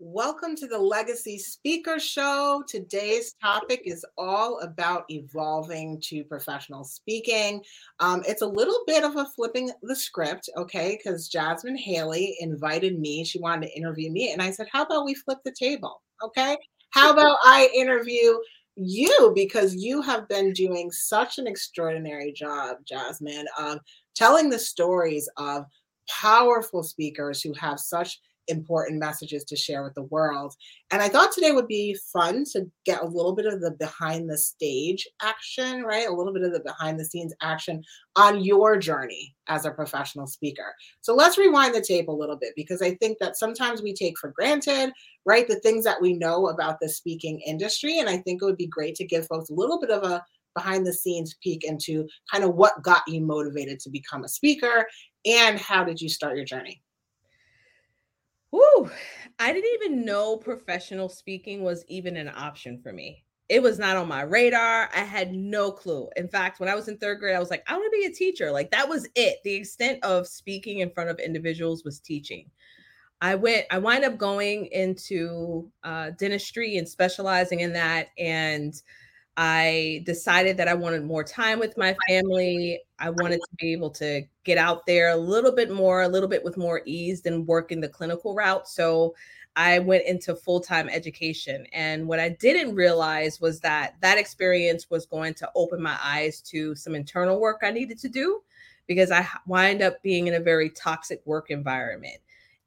Welcome to the Legacy Speaker Show. Today's topic is all about evolving to professional speaking. Um, it's a little bit of a flipping the script, okay? Because Jasmin Haley invited me. She wanted to interview me. And I said, How about we flip the table? Okay. How about I interview you? Because you have been doing such an extraordinary job, Jasmin, of telling the stories of powerful speakers who have such important messages to share with the world. And I thought today would be fun to get a little bit of the behind the stage action, right? A little bit of the behind the scenes action on your journey as a professional speaker. So let's rewind the tape a little bit because I think that sometimes we take for granted, right, the things that we know about the speaking industry. And I think it would be great to give folks a little bit of a behind the scenes peek into kind of what got you motivated to become a speaker and how did you start your journey? Woo! I didn't even know professional speaking was even an option for me. It was not on my radar. I had no clue. In fact, when I was in third grade, I was like, I want to be a teacher. Like that was it. The extent of speaking in front of individuals was teaching. I went, I wind up going into uh, dentistry and specializing in that. And I decided that I wanted more time with my family. I wanted to be able to get out there a little bit more, a little bit with more ease than working the clinical route. So I went into full time education. And what I didn't realize was that that experience was going to open my eyes to some internal work I needed to do because I wind up being in a very toxic work environment.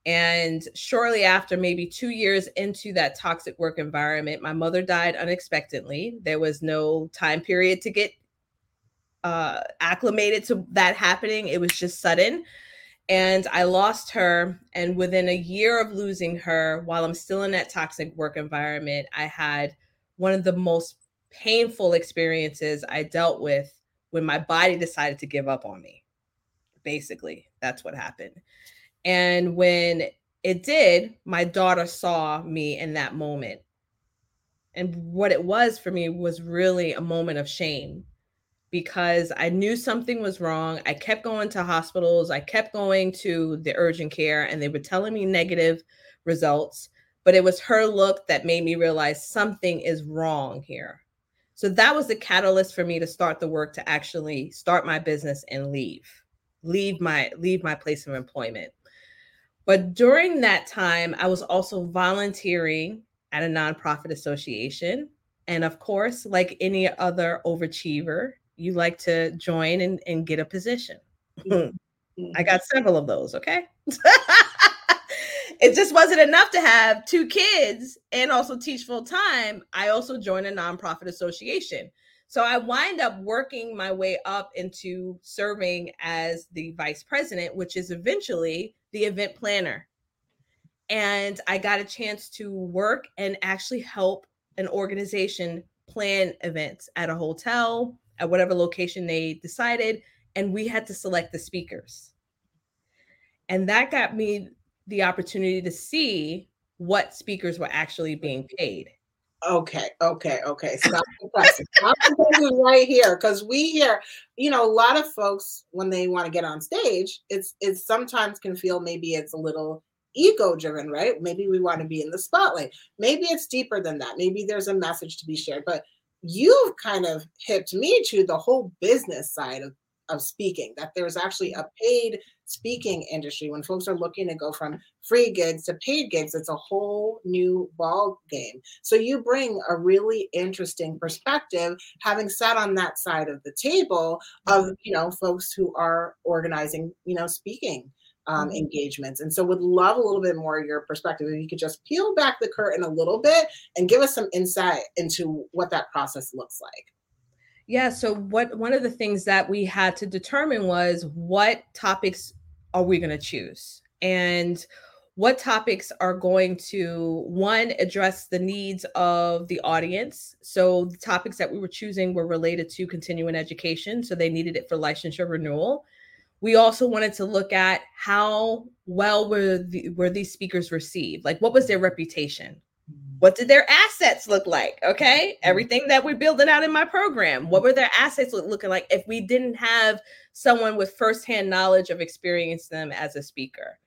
And shortly after, maybe two years into that toxic work environment, my mother died unexpectedly. There was no time period to get uh, acclimated to that happening. It was just sudden. And I lost her. And within a year of losing her, while I'm still in that toxic work environment, I had one of the most painful experiences I dealt with when my body decided to give up on me. Basically, that's what happened. And when it did, my daughter saw me in that moment. And what it was for me was really a moment of shame because I knew something was wrong. I kept going to hospitals, I kept going to the urgent care, and they were telling me negative results. But it was her look that made me realize something is wrong here. So that was the catalyst for me to start the work to actually start my business and leave, leave my leave my place of employment. But during that time, I was also volunteering at a nonprofit association. And of course, like any other overachiever, you like to join and, and get a position. Mm-hmm. I got several of those, okay? it just wasn't enough to have two kids and also teach full time. I also joined a nonprofit association. So I wind up working my way up into serving as the vice president, which is eventually the event planner. And I got a chance to work and actually help an organization plan events at a hotel, at whatever location they decided. And we had to select the speakers. And that got me the opportunity to see what speakers were actually being paid. Okay, okay, okay. Stop right here, because we hear, you know, a lot of folks when they want to get on stage, it's it's sometimes can feel maybe it's a little ego driven, right? Maybe we want to be in the spotlight. Maybe it's deeper than that. Maybe there's a message to be shared. But you've kind of hipped me to the whole business side of of speaking that there's actually a paid speaking industry. When folks are looking to go from free gigs to paid gigs it's a whole new ball game so you bring a really interesting perspective having sat on that side of the table of mm-hmm. you know folks who are organizing you know speaking um, mm-hmm. engagements. And so would love a little bit more of your perspective. If you could just peel back the curtain a little bit and give us some insight into what that process looks like. Yeah. So what one of the things that we had to determine was what topics are we going to choose? And what topics are going to one address the needs of the audience so the topics that we were choosing were related to continuing education so they needed it for licensure renewal we also wanted to look at how well were the, were these speakers received like what was their reputation what did their assets look like? Okay. Mm-hmm. Everything that we're building out in my program, what were their assets looking like if we didn't have someone with firsthand knowledge of experience them as a speaker?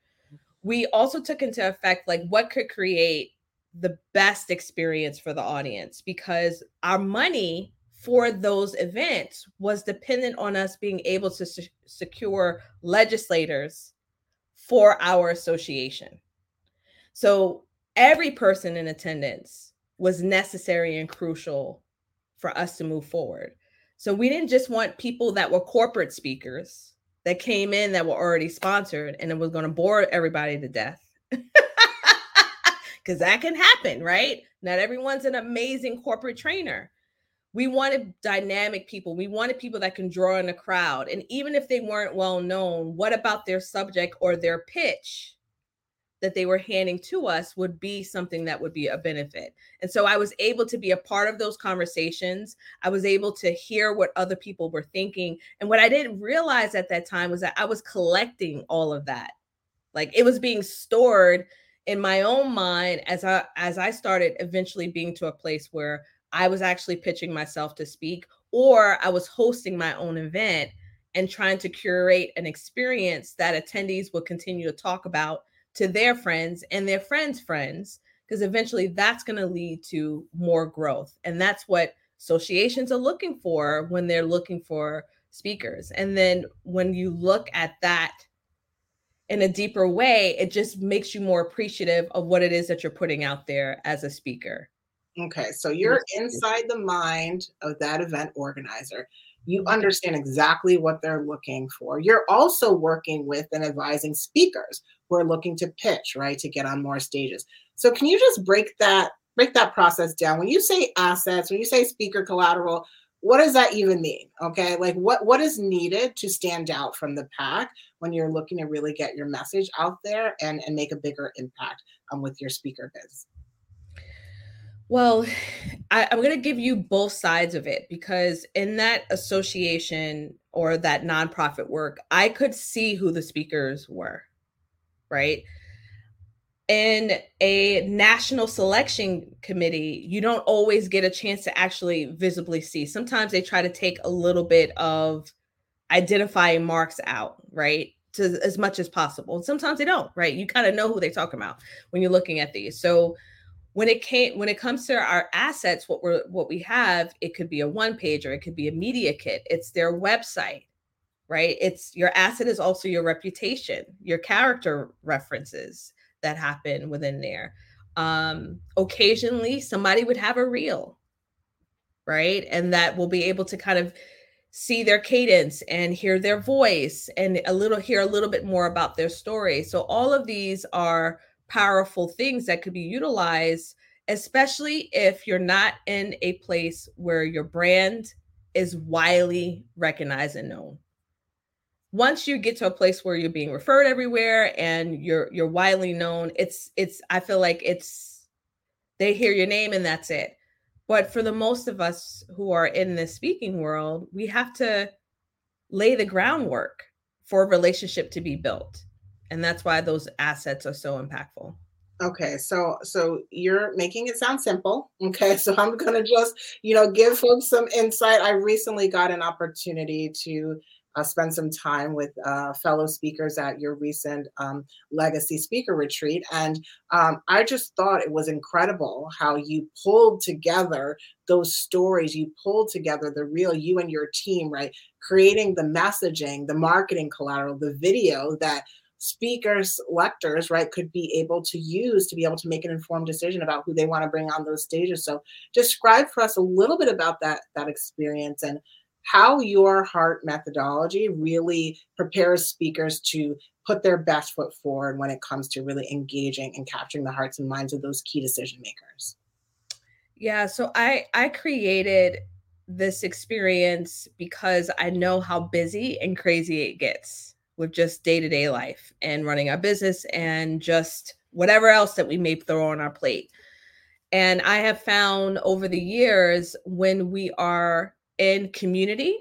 we also took into effect like what could create the best experience for the audience because our money for those events was dependent on us being able to se- secure legislators for our association. So every person in attendance was necessary and crucial for us to move forward. So we didn't just want people that were corporate speakers that came in that were already sponsored and it was going to bore everybody to death. Because that can happen, right? Not everyone's an amazing corporate trainer. We wanted dynamic people. We wanted people that can draw in a crowd. And even if they weren't well known, what about their subject or their pitch that they were handing to us would be something that would be a benefit. And so I was able to be a part of those conversations. I was able to hear what other people were thinking. And what I didn't realize at that time was that I was collecting all of that. Like it was being stored in my own mind as I as I started eventually being to a place where I was actually pitching myself to speak or I was hosting my own event and trying to curate an experience that attendees would continue to talk about to their friends and their friends' friends, because eventually that's going to lead to more growth. And that's what associations are looking for when they're looking for speakers. And then when you look at that in a deeper way, it just makes you more appreciative of what it is that you're putting out there as a speaker. Okay, so you're inside the mind of that event organizer. You understand exactly what they're looking for. You're also working with and advising speakers who are looking to pitch, right, to get on more stages. So can you just break that break that process down? When you say assets, when you say speaker collateral, what does that even mean? Okay, like what what is needed to stand out from the pack when you're looking to really get your message out there and and make a bigger impact um, with your speaker biz? Well, I, am going to give you both sides of it because in that association or that nonprofit work, I could see who the speakers were, right? In a national selection committee, you don't always get a chance to actually visibly see. Sometimes they try to take a little bit of identifying marks out, right? To as much as possible. And Sometimes they don't, right? You kind of know who they're talking about when you're looking at these. So when it came when it comes to our assets what we're what we have it could be a one page or it could be a media kit. It's their website right? It's your asset is also your reputation your character references that happen within there. Um occasionally somebody would have a reel right? And that will be able to kind of see their cadence and hear their voice and a little hear a little bit more about their story. So all of these are powerful things that could be utilized, especially if you're not in a place where your brand is widely recognized and known. Once you get to a place where you're being referred everywhere and you're you're widely known, it's it's I feel like it's they hear your name and that's it. But for the most of us who are in the speaking world, we have to lay the groundwork for a relationship to be built and that's why those assets are so impactful. Okay so so you're making it sound simple okay? So i'm to just you know give folks some insight. I recently got an opportunity to uh, spend some time with uh, fellow speakers at your recent um, legacy speaker retreat and um, i just thought it was incredible how you pulled together those stories. You pulled together the real you and your team right? Creating the messaging the marketing collateral the video that speakers, lectors, right, could be able to use to be able to make an informed decision about who they want to bring on those stages. So describe for us a little bit about that that experience and how your heart methodology really prepares speakers to put their best foot forward when it comes to really engaging and capturing the hearts and minds of those key decision makers. Yeah, so I I created this experience because I know how busy and crazy it gets with just day to day life and running our business and just whatever else that we may throw on our plate. And I have found over the years when we are in community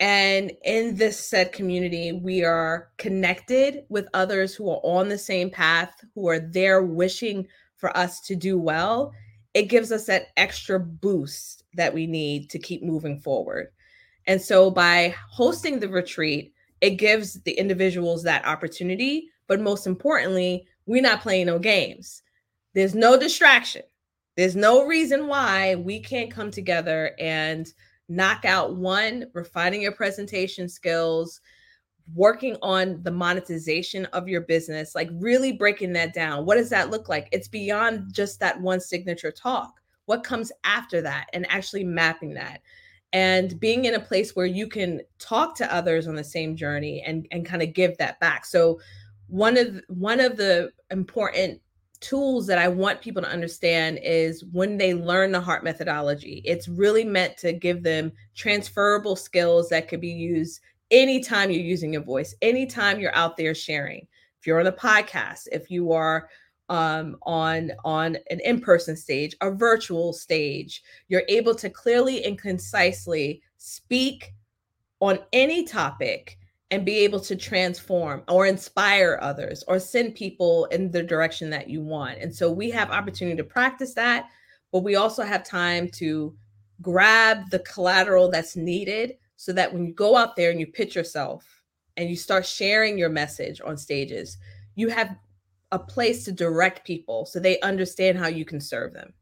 and in this said community, we are connected with others who are on the same path, who are there wishing for us to do well. It gives us that extra boost that we need to keep moving forward. And so by hosting the retreat, it gives the individuals that opportunity But most importantly, we're not playing no games. There's no distraction. There's no reason why we can't come together and knock out one, refining your presentation skills, working on the monetization of your business, like really breaking that down. What does that look like? It's beyond just that one signature talk. What comes after that and actually mapping that and being in a place where you can talk to others on the same journey and and kind of give that back. So one of one of the important tools that I want people to understand is when they learn the heart methodology, it's really meant to give them transferable skills that could be used anytime you're using your voice, anytime you're out there sharing. If you're on a podcast, if you are um, on on an in-person stage, a virtual stage, you're able to clearly and concisely speak on any topic and be able to transform or inspire others or send people in the direction that you want. And so we have opportunity to practice that, but we also have time to grab the collateral that's needed so that when you go out there and you pitch yourself and you start sharing your message on stages, you have a place to direct people so they understand how you can serve them.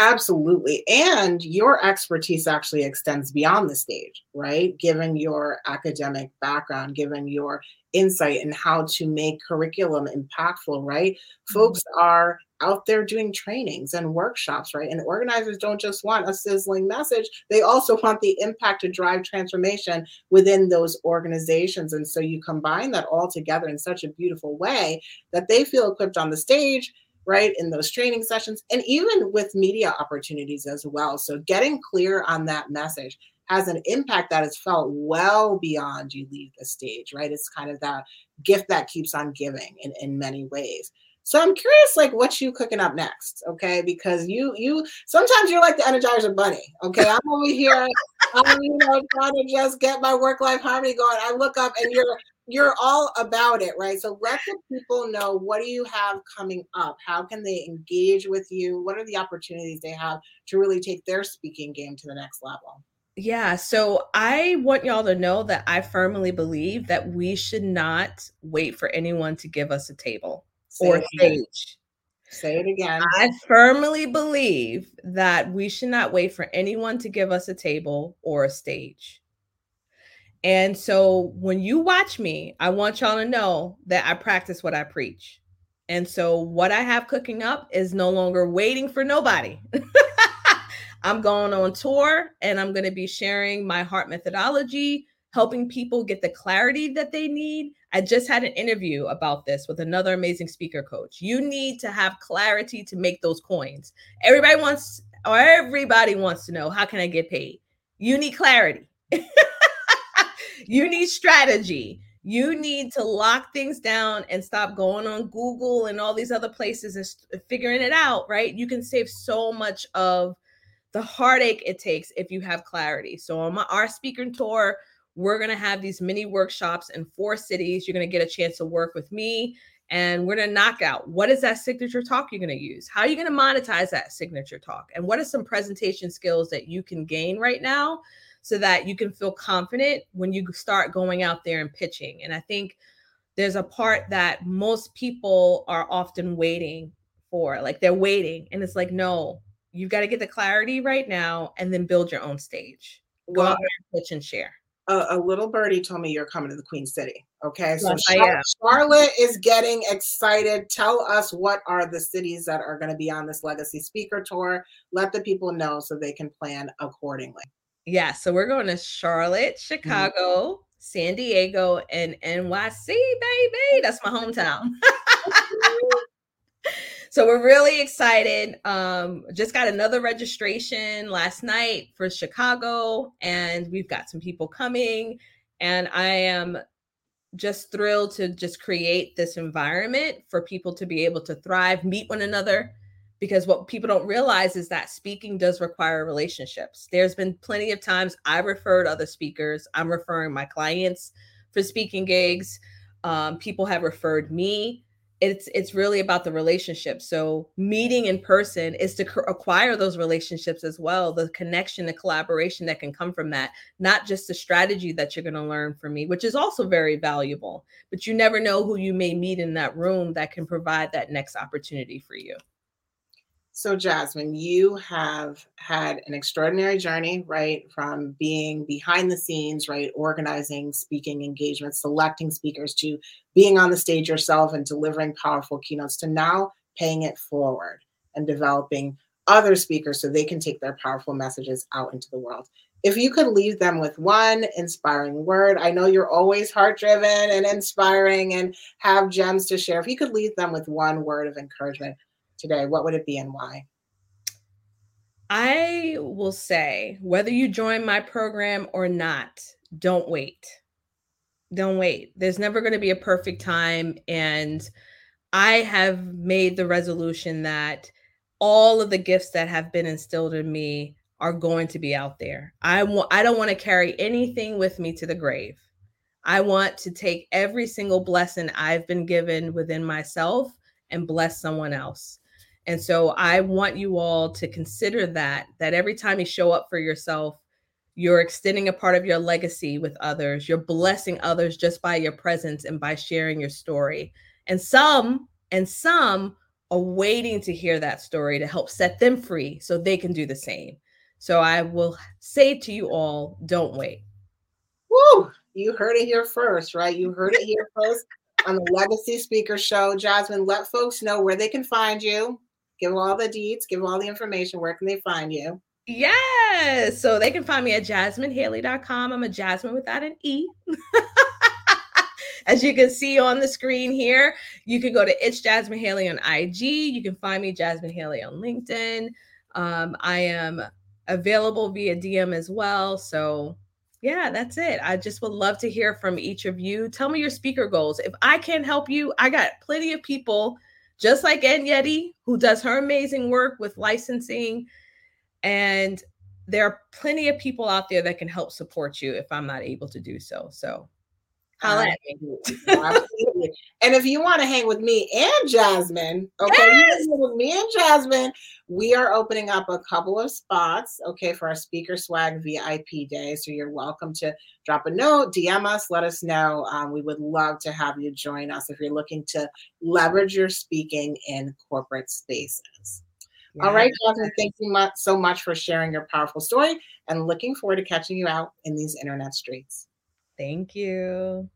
Absolutely. And your expertise actually extends beyond the stage, right? Given your academic background, given your insight in how to make curriculum impactful, right? Mm-hmm. Folks are out there doing trainings and workshops, right? And organizers don't just want a sizzling message, they also want the impact to drive transformation within those organizations. And so you combine that all together in such a beautiful way that they feel equipped on the stage right in those training sessions and even with media opportunities as well so getting clear on that message has an impact that is felt well beyond you leave the stage right it's kind of that gift that keeps on giving in, in many ways so i'm curious like what you cooking up next okay because you you sometimes you're like the energizer bunny okay i'm over here i'm you know trying to just get my work life harmony going i look up and you're you're all about it, right? So let the people know what do you have coming up? How can they engage with you? What are the opportunities they have to really take their speaking game to the next level? Yeah, so I want y'all to know that I firmly believe that we should not wait for anyone to give us a table Say or stage. Say it again. I firmly believe that we should not wait for anyone to give us a table or a stage. And so when you watch me, I want y'all to know that I practice what I preach. And so what I have cooking up is no longer waiting for nobody. I'm going on tour and I'm going to be sharing my heart methodology, helping people get the clarity that they need. I just had an interview about this with another amazing speaker coach. You need to have clarity to make those coins. Everybody wants or everybody wants to know how can I get paid? You need clarity. you need strategy. You need to lock things down and stop going on Google and all these other places and figuring it out, right? You can save so much of the heartache it takes if you have clarity. So on my, our speaker tour, we're going to have these mini workshops in four cities. You're going to get a chance to work with me and we're going to knock out what is that signature talk you're going to use? How are you going to monetize that signature talk? And what are some presentation skills that you can gain right now so that you can feel confident when you start going out there and pitching. And I think there's a part that most people are often waiting for, like they're waiting. And it's like, no, you've got to get the clarity right now and then build your own stage. Go out there and pitch and share. A, a, little birdie told me you're coming to the Queen City. Okay, so yes, Charlotte, Charlotte is getting excited. Tell us what are the cities that are going to be on this legacy speaker tour. Let the people know so they can plan accordingly. Yeah, so we're going to Charlotte, mm-hmm. Chicago, mm-hmm. San Diego, and NYC, baby. That's my hometown. so we're really excited. Um, just got another registration last night for Chicago, and we've got some people coming. And I am just thrilled to just create this environment for people to be able to thrive, meet one another, because what people don't realize is that speaking does require relationships. There's been plenty of times I referred other speakers. I'm referring my clients for speaking gigs. Um, people have referred me. It's it's really about the relationship. So meeting in person is to acquire those relationships as well the connection the collaboration that can come from that not just the strategy that you're going to learn from me which is also very valuable but you never know who you may meet in that room that can provide that next opportunity for you so, Jasmin, you have had an extraordinary journey, right? From being behind the scenes, right? Organizing speaking engagements, selecting speakers to being on the stage yourself and delivering powerful keynotes to now paying it forward and developing other speakers so they can take their powerful messages out into the world. If you could leave them with one inspiring word, I know you're always heart driven and inspiring and have gems to share. If you could leave them with one word of encouragement, today, what would it be and why? I will say, whether you join my program or not, don't wait. Don't wait. There's never going to be a perfect time. And I have made the resolution that all of the gifts that have been instilled in me are going to be out there. I I don't want to carry anything with me to the grave. I want to take every single blessing I've been given within myself and bless someone else. And so I want you all to consider that that every time you show up for yourself, you're extending a part of your legacy with others. You're blessing others just by your presence and by sharing your story. And some and some are waiting to hear that story to help set them free so they can do the same. So I will say to you all, don't wait. Woo! You heard it here first, right? You heard it here first on the Legacy Speaker Show. Jasmin, let folks know where they can find you give them all the deeds, give them all the information. Where can they find you? Yes. So they can find me at jasminhaley.com. I'm a Jasmin without an E. As you can see on the screen here, you can go to It's Jasmin Haley on IG. You can find me Jasmin Haley on LinkedIn. Um, I am available via DM as well. So yeah, that's it. I just would love to hear from each of you. Tell me your speaker goals. If I can help you, I got plenty of people just like Ed Yeti, who does her amazing work with licensing. And there are plenty of people out there that can help support you if I'm not able to do so. So holla at me. Absolutely. and if you want to hang with me and Jasmin, okay, yes! with me and Jasmin, we are opening up a couple of spots, okay, for our Speaker Swag VIP day. So you're welcome to drop a note, DM us, let us know. Um, we would love to have you join us if you're looking to leverage your speaking in corporate spaces. Yeah. All right, Jasmin, thank you much, so much for sharing your powerful story and looking forward to catching you out in these internet streets. Thank you.